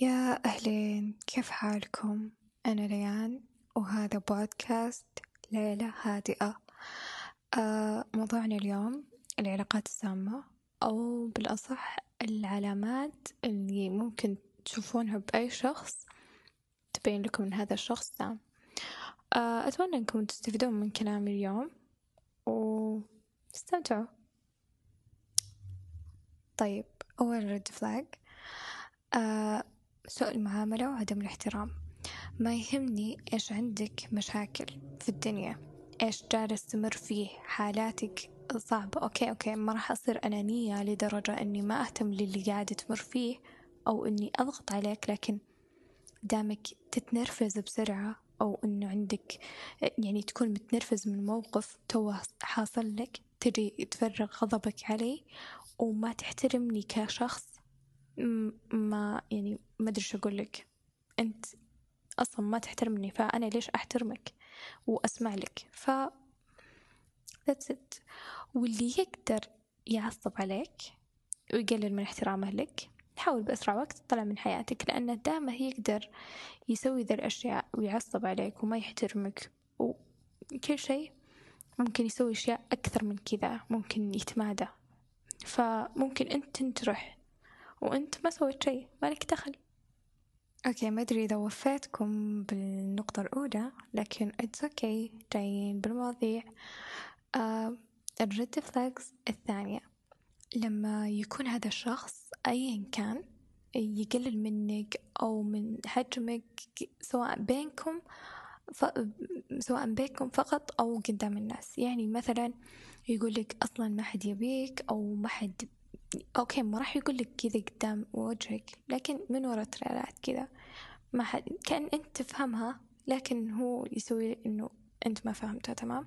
يا أهلين كيف حالكم؟ أنا ريان وهذا بودكاست ليلة هادئة. آه موضوعنا اليوم العلاقات السامة أو بالأصح العلامات اللي ممكن تشوفونها بأي شخص تبين لكم أن هذا الشخص سام. آه أتمنى أنكم تستفيدون من كلامي اليوم وتستمتعوا طيب أول red flag آه سوء المعاملة وعدم الاحترام. ما يهمني إيش عندك مشاكل في الدنيا إيش جالس تمر فيه حالاتك صعبة. okay okay ما راح أصير أنانية لدرجة أني ما أهتم للي قاعدة تمر فيه أو أني أضغط عليك لكن دامك تتنرفز بسرعة أو أنه عندك يعني تكون متنرفز من موقف توه حاصل لك تجي تفرغ غضبك علي وما تحترمني كشخص ما يعني ما أدري شو أقول لك أنت أصلا ما تحترمني فأنا ليش أحترمك وأسمع لك؟ ف that's it. واللي يقدر يعصب عليك ويقلل من احترامه لك حاول بأسرع وقت تطلع من حياتك لأنه دائما يقدر يسوي ذا الأشياء ويعصب عليك وما يحترمك. وكل شيء ممكن يسوي أشياء أكثر من كذا ممكن يتمادى. فممكن أنت تنجرح وأنت ما سويت شيء مالك دخل. okay ما أدري إذا وفيتكم بالنقطة الأولى لكن it's okay جايين بالمواضيع. آه ال red flags الثانية. لما يكون هذا الشخص أيا كان يقلل منك أو من حجمك سواء بينكم ف... سواء بينكم فقط أو قدام الناس. يعني مثلا يقول لك أصلا ما حد يبيك أو ما حد okay ما راح يقول لك كذا قدام وجهك لكن من ورا تريلات كذا. ما حد كأن أنت تفهمها لكن هو يسوي إنه أنت ما فهمتها تمام؟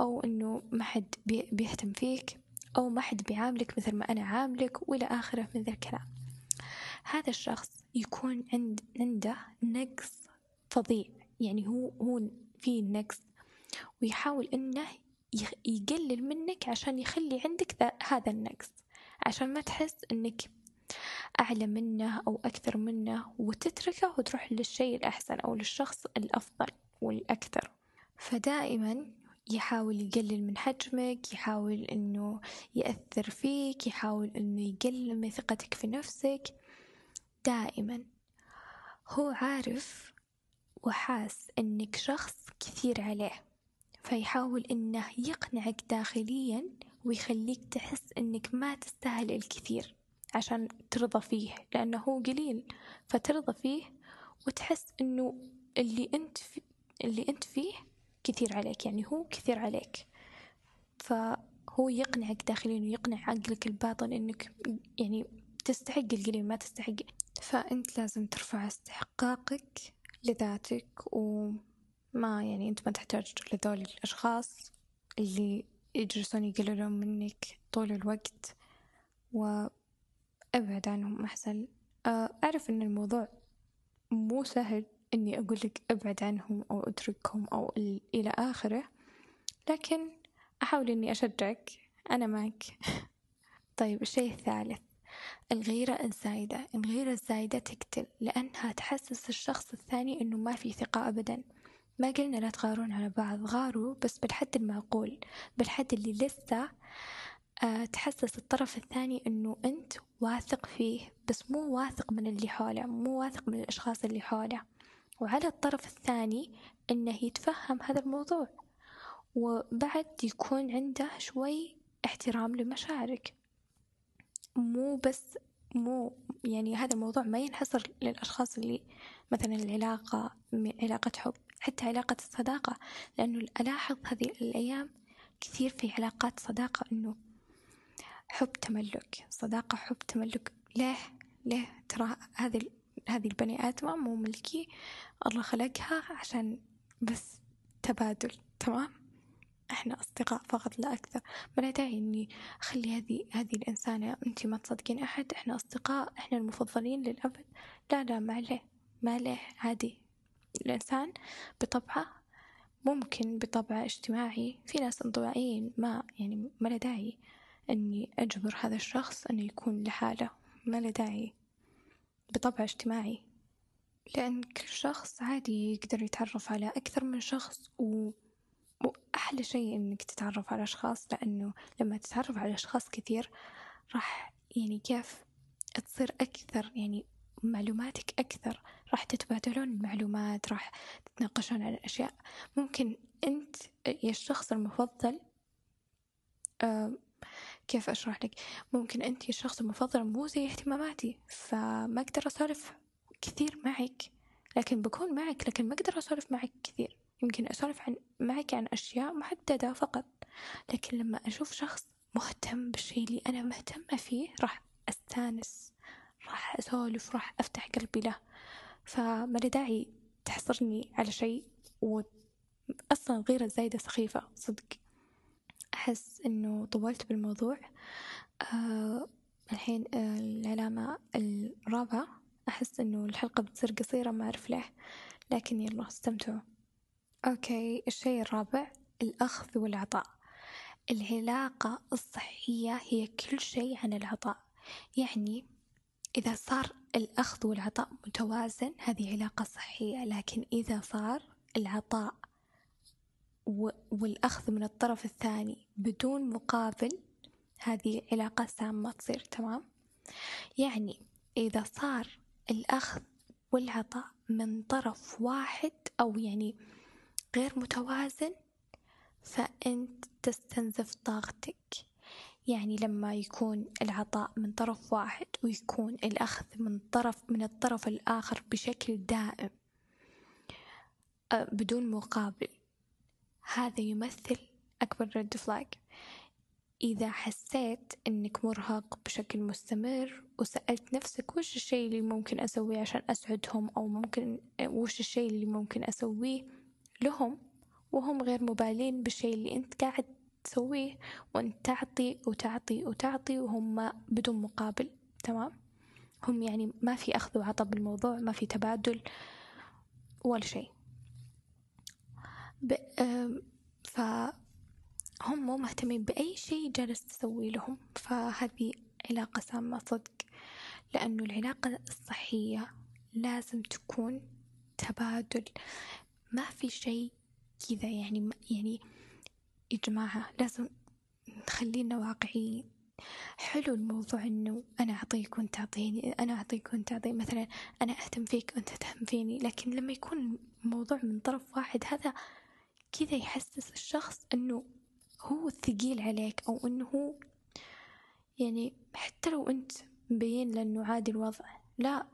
أو إنه ما حد بي بيهتم فيك أو ما حد بيعاملك مثل ما أنا عاملك وإلى آخره من ذا الكلام. هذا الشخص يكون عند عنده نقص فظيع. يعني هو هو في نقص ويحاول إنه يقلل منك عشان يخلي عندك هذا النقص. عشان ما تحس إنك أعلى منه أو أكثر منه وتتركه وتروح للشيء الأحسن أو للشخص الأفضل والأكثر. فدائما يحاول يقلل من حجمك يحاول إنه يأثر فيك يحاول إنه يقلل من ثقتك في نفسك. دائما هو عارف وحاس إنك شخص كثير عليه فيحاول إنه يقنعك داخليا ويخليك تحس إنك ما تستاهل الكثير عشان ترضى فيه لأنه هو قليل. فترضى فيه وتحس إنه اللي أنت في اللي أنت فيه كثير عليك يعني هو كثير عليك. فهو يقنعك داخليا ويقنع عقلك الباطن إنك يعني تستحق القليل ما تستحق. فأنت لازم ترفع استحقاقك لذاتك وما يعني أنت ما تحتاج لذول الأشخاص اللي يجلسون يقللون منك طول الوقت وأبعد عنهم أحسن. آه، أعرف أن الموضوع مو سهل إني أقول لك أبعد عنهم أو أتركهم أو إلى آخره لكن أحاول إني أشجعك. أنا معك. طيب الشيء الثالث. الغيرة الزايدة. الغيرة الزايدة تقتل لأنها تحسس الشخص الثاني إنه ما في ثقة أبدا. ما قلنا لا تغارون على بعض غاروا بس بالحد المعقول بالحد اللي لسه أه تحسس الطرف الثاني إنه أنت واثق فيه بس مو واثق من اللي حوله مو واثق من الأشخاص اللي حوله. وعلى الطرف الثاني إنه يتفهم هذا الموضوع وبعد يكون عنده شوي احترام لمشاعرك. مو بس مو يعني هذا الموضوع ما ينحصر للأشخاص اللي مثلا العلاقة علاقة حب. حتى علاقة الصداقة لأنه ألاحظ هذه الأيام كثير في علاقات صداقة إنه حب تملك صداقة حب تملك. ليه؟ ليه؟ ترى هذه هذه البني آدمة مو ملكي الله خلقها عشان بس تبادل تمام؟ إحنا أصدقاء فقط لا أكثر. ما داعي إني أخلي هذه هذه الإنسانة انتي ما تصدقين أحد إحنا أصدقاء إحنا المفضلين للأبد. لا لا ما عليه ما عليه عادي. الإنسان بطبعه ممكن بطبعه اجتماعي. في ناس انطوائيين ما يعني ما له داعي أني أجبر هذا الشخص أنه يكون لحاله. ما له داعي بطبع اجتماعي. لأن كل شخص عادي يقدر يتعرف على أكثر من شخص و... وأحلى شيء إنك تتعرف على أشخاص لأنه لما تتعرف على أشخاص كثير راح يعني كيف تصير أكثر يعني معلوماتك أكثر. راح تتبادلون المعلومات راح تتناقشون عن الأشياء ممكن أنت يا الشخص المفضل كيف أشرح لك؟ ممكن أنت يا الشخص المفضل مو زي اهتماماتي فما أقدر أسولف كثير معك. لكن بكون معك لكن ما أقدر أسولف معك كثير. يمكن أسولف عن معك عن أشياء محددة فقط. لكن لما أشوف شخص مهتم بالشيء اللي أنا مهتمة فيه راح أستانس. راح أسولف راح أفتح قلبي له. فما داعي تحصرني على شيء وأصلا غيرة زايدة سخيفة صدق. أحس إنه طولت بالموضوع. أه الحين العلامة الرابعة أحس إنه الحلقة بتصير قصيرة ما أعرف ليه. لكن يلا استمتعوا. أوكي الشيء الرابع الأخذ والعطاء. العلاقة الصحية هي كل شيء عن العطاء. يعني إذا صار الأخذ والعطاء متوازن هذه علاقة صحية لكن إذا صار العطاء والأخذ من الطرف الثاني بدون مقابل هذه علاقة سامة تصير تمام؟ يعني إذا صار الأخذ والعطاء من طرف واحد أو يعني غير متوازن فأنت تستنزف طاقتك. يعني لما يكون العطاء من طرف واحد ويكون الأخذ من طرف من الطرف الآخر بشكل دائم بدون مقابل هذا يمثل أكبر ريد فلاج إذا حسيت إنك مرهق بشكل مستمر وسألت نفسك وش الشيء اللي ممكن أسويه عشان أسعدهم أو ممكن وش الشيء اللي ممكن أسويه لهم وهم غير مبالين بالشيء اللي أنت قاعد تسويه وأنت تعطي وتعطي وتعطي وهم بدون مقابل تمام؟ هم يعني ما في أخذ وعطاء بالموضوع ما في تبادل ولا شيء. فهم مو مهتمين بأي شيء جالس تسوي لهم. فهذه علاقة سامة صدق لأنه العلاقة الصحية لازم تكون تبادل. ما في شيء كذا يعني يعني يا جماعة لازم نخلينا واقعيين. حلو الموضوع إنه أنا أعطيك وأنت تعطيني أنا أعطيك وأنت تعطيني مثلا أنا أهتم فيك وانت تهتم فيني. لكن لما يكون الموضوع من طرف واحد هذا كذا يحسس الشخص إنه هو الثقيل عليك أو إنه هو يعني حتى لو أنت مبين لأنه عادي الوضع لا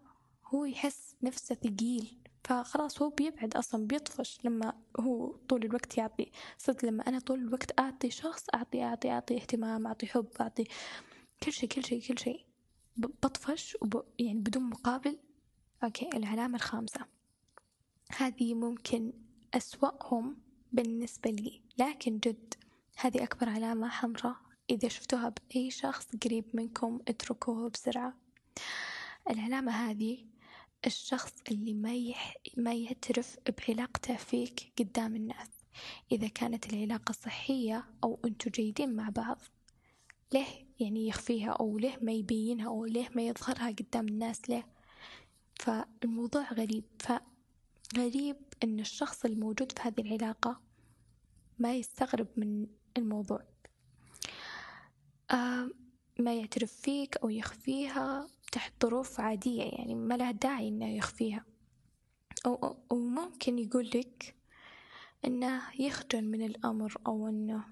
هو يحس نفسه ثقيل. فخلاص هو بيبعد أصلا بيطفش لما هو طول الوقت يعطي. صدق لما أنا طول الوقت أعطي شخص أعطي أعطي أعطي اهتمام أعطي حب أعطي كل شيء كل شيء كل شيء. بطفش وب... يعني بدون مقابل. أوكي العلامة الخامسة. هذه ممكن أسوأهم بالنسبة لي لكن جد هذه أكبر علامة حمراء. إذا شفتوها بأي شخص قريب منكم اتركوه بسرعة. العلامة هذه الشخص اللي ما, يح... ما يعترف بعلاقته فيك قدام الناس. إذا كانت العلاقة صحية أو أنتوا جيدين مع بعض ليه يعني يخفيها أو ليه ما يبينها أو ليه ما يظهرها قدام الناس ليه؟ فالموضوع غريب. فغريب أن الشخص الموجود في هذه العلاقة ما يستغرب من الموضوع. آه ما يعترف فيك أو يخفيها تحت ظروف عادية يعني ما لها داعي إنه يخفيها. أو, أو ممكن يقول لك إنه يخجل من الأمر أو إنه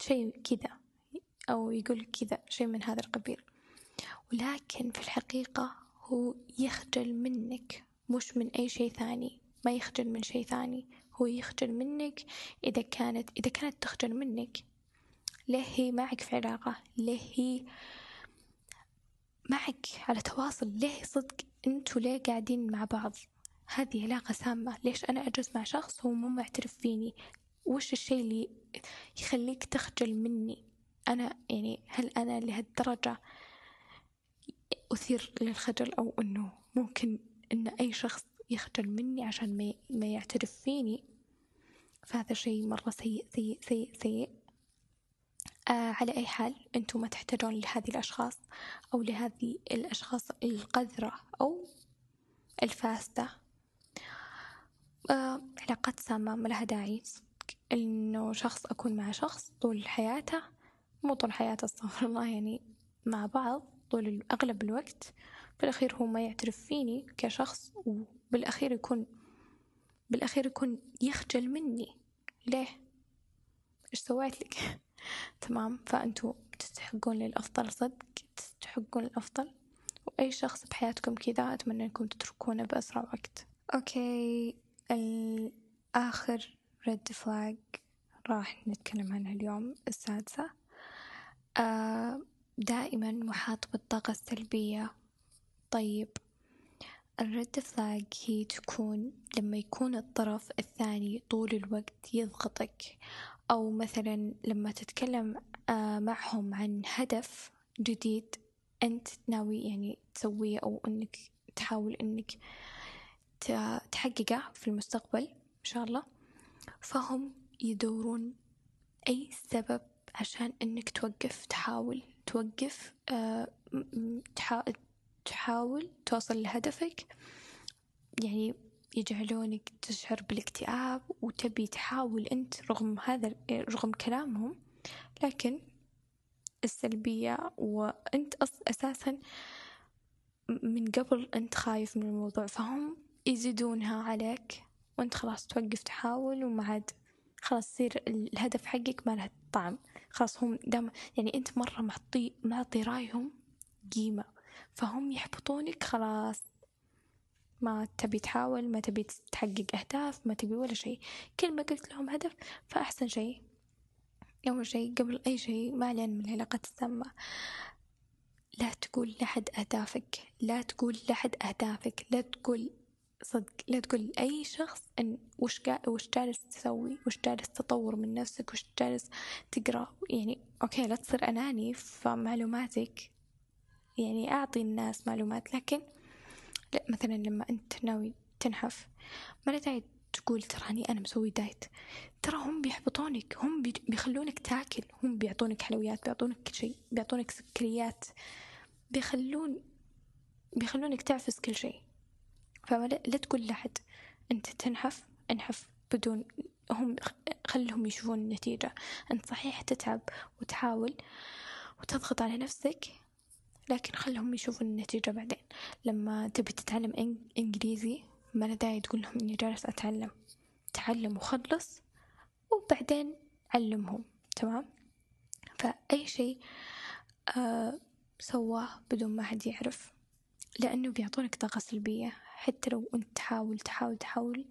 شيء كذا أو يقول كذا شيء من هذا القبيل. ولكن في الحقيقة هو يخجل منك مش من أي شيء ثاني ما يخجل من شيء ثاني. هو يخجل منك إذا كانت إذا كانت تخجل منك ليه هي معك في علاقة؟ ليه هي معك على تواصل ليه صدق أنتوا ليه قاعدين مع بعض؟ هذه علاقة سامة. ليش أنا أجلس مع شخص هو مو معترف فيني؟ وش الشيء اللي يخليك تخجل مني؟ أنا يعني هل أنا لهالدرجة أثير للخجل أو أنه ممكن أن أي شخص يخجل مني عشان ما, يعترف فيني؟ فهذا شيء مرة سيء سيء سيء سيء. على أي حال أنتم ما تحتاجون لهذه الأشخاص أو لهذه الأشخاص القذرة أو الفاسدة آه علاقات سامة ما لها داعي إنه شخص أكون مع شخص طول حياته مو طول حياته استغفر الله يعني مع بعض طول أغلب الوقت بالأخير هو ما يعترف فيني كشخص وبالأخير يكون بالأخير يكون يخجل مني ليه؟ إيش سويت لك؟ تمام؟ فأنتوا تستحقون للأفضل صدق تستحقون الأفضل. وأي شخص بحياتكم كذا أتمنى أنكم تتركونه بأسرع وقت. okay. الآخر red flag راح نتكلم عنها اليوم السادسة. آه دائما محاط بالطاقة السلبية. طيب. ال red flag هي تكون لما يكون الطرف الثاني طول الوقت يضغطك. أو مثلا لما تتكلم آه، معهم عن هدف جديد أنت ناوي يعني تسويه أو أنك تحاول أنك تحققه في المستقبل إن شاء الله فهم يدورون أي سبب عشان أنك توقف تحاول توقف أه تحاول توصل لهدفك. يعني يجعلونك تشعر بالاكتئاب وتبي تحاول أنت رغم هذا رغم كلامهم لكن السلبية وأنت أساسا من قبل أنت خايف من الموضوع فهم يزيدونها عليك وأنت خلاص توقف تحاول وما عاد خلاص يصير الهدف حقك ما له طعم. خلاص هم دام يعني أنت مرة معطي معطي رأيهم قيمة فهم يحبطونك خلاص. ما تبي تحاول ما تبي تحقق أهداف ما تبي ولا شيء. كل ما قلت لهم هدف فأحسن شيء. أول شيء قبل أي شيء ما علينا من العلاقات السامة لا تقول لحد أهدافك. لا تقول لحد أهدافك. لا تقول صدق. لا تقول لأي شخص إن وش. وش جالس تسوي وش جالس تطور من نفسك وش جالس تقرأ. يعني أوكي لا تصير أناني فمعلوماتك يعني أعطي الناس معلومات لكن لا مثلا لما أنت ناوي تنحف ما لا داعي تقول تراني أنا مسوي دايت. ترى هم بيحبطونك هم بيخلونك تاكل هم بيعطونك حلويات بيعطونك كل شيء بيعطونك سكريات بيخلون بيخلونك تعفس كل شيء. فما لا تقول لحد أنت تنحف انحف بدون هم خلهم يشوفون النتيجة. أنت صحيح تتعب وتحاول وتضغط على نفسك لكن خلهم يشوفون النتيجة بعدين. لما تبي تتعلم إنجليزي ما لا داعي تقول لهم إني جالس أتعلم. تعلم وخلص وبعدين علمهم. تمام؟ فأي شيء آه سواه بدون ما حد يعرف. لأنه بيعطونك طاقة سلبية. حتى لو أنت تحاول تحاول تحاول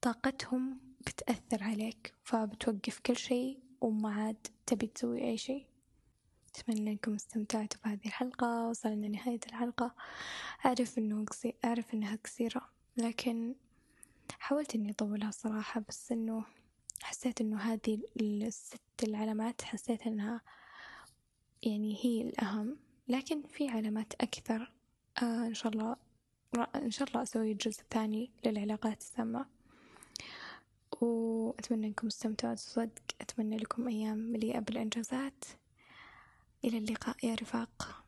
طاقتهم بتأثر عليك فبتوقف كل شيء وما عاد تبي تسوي أي شيء. أتمنى أنكم استمتعتوا بهذه الحلقة وصلنا لنهاية الحلقة. أعرف أنه قصير أعرف أنها قصيرة لكن حاولت إني أطولها صراحة بس إنه حسيت إنه هذه الست العلامات حسيت إنها يعني هي الأهم. لكن في علامات أكثر آه إن شاء الله إن شاء الله أسوي الجزء الثاني للعلاقات السامة. وأتمنى أنكم استمتعتوا صدق أتمنى لكم أيام مليئة بالإنجازات. إلى اللقاء يا رفاق.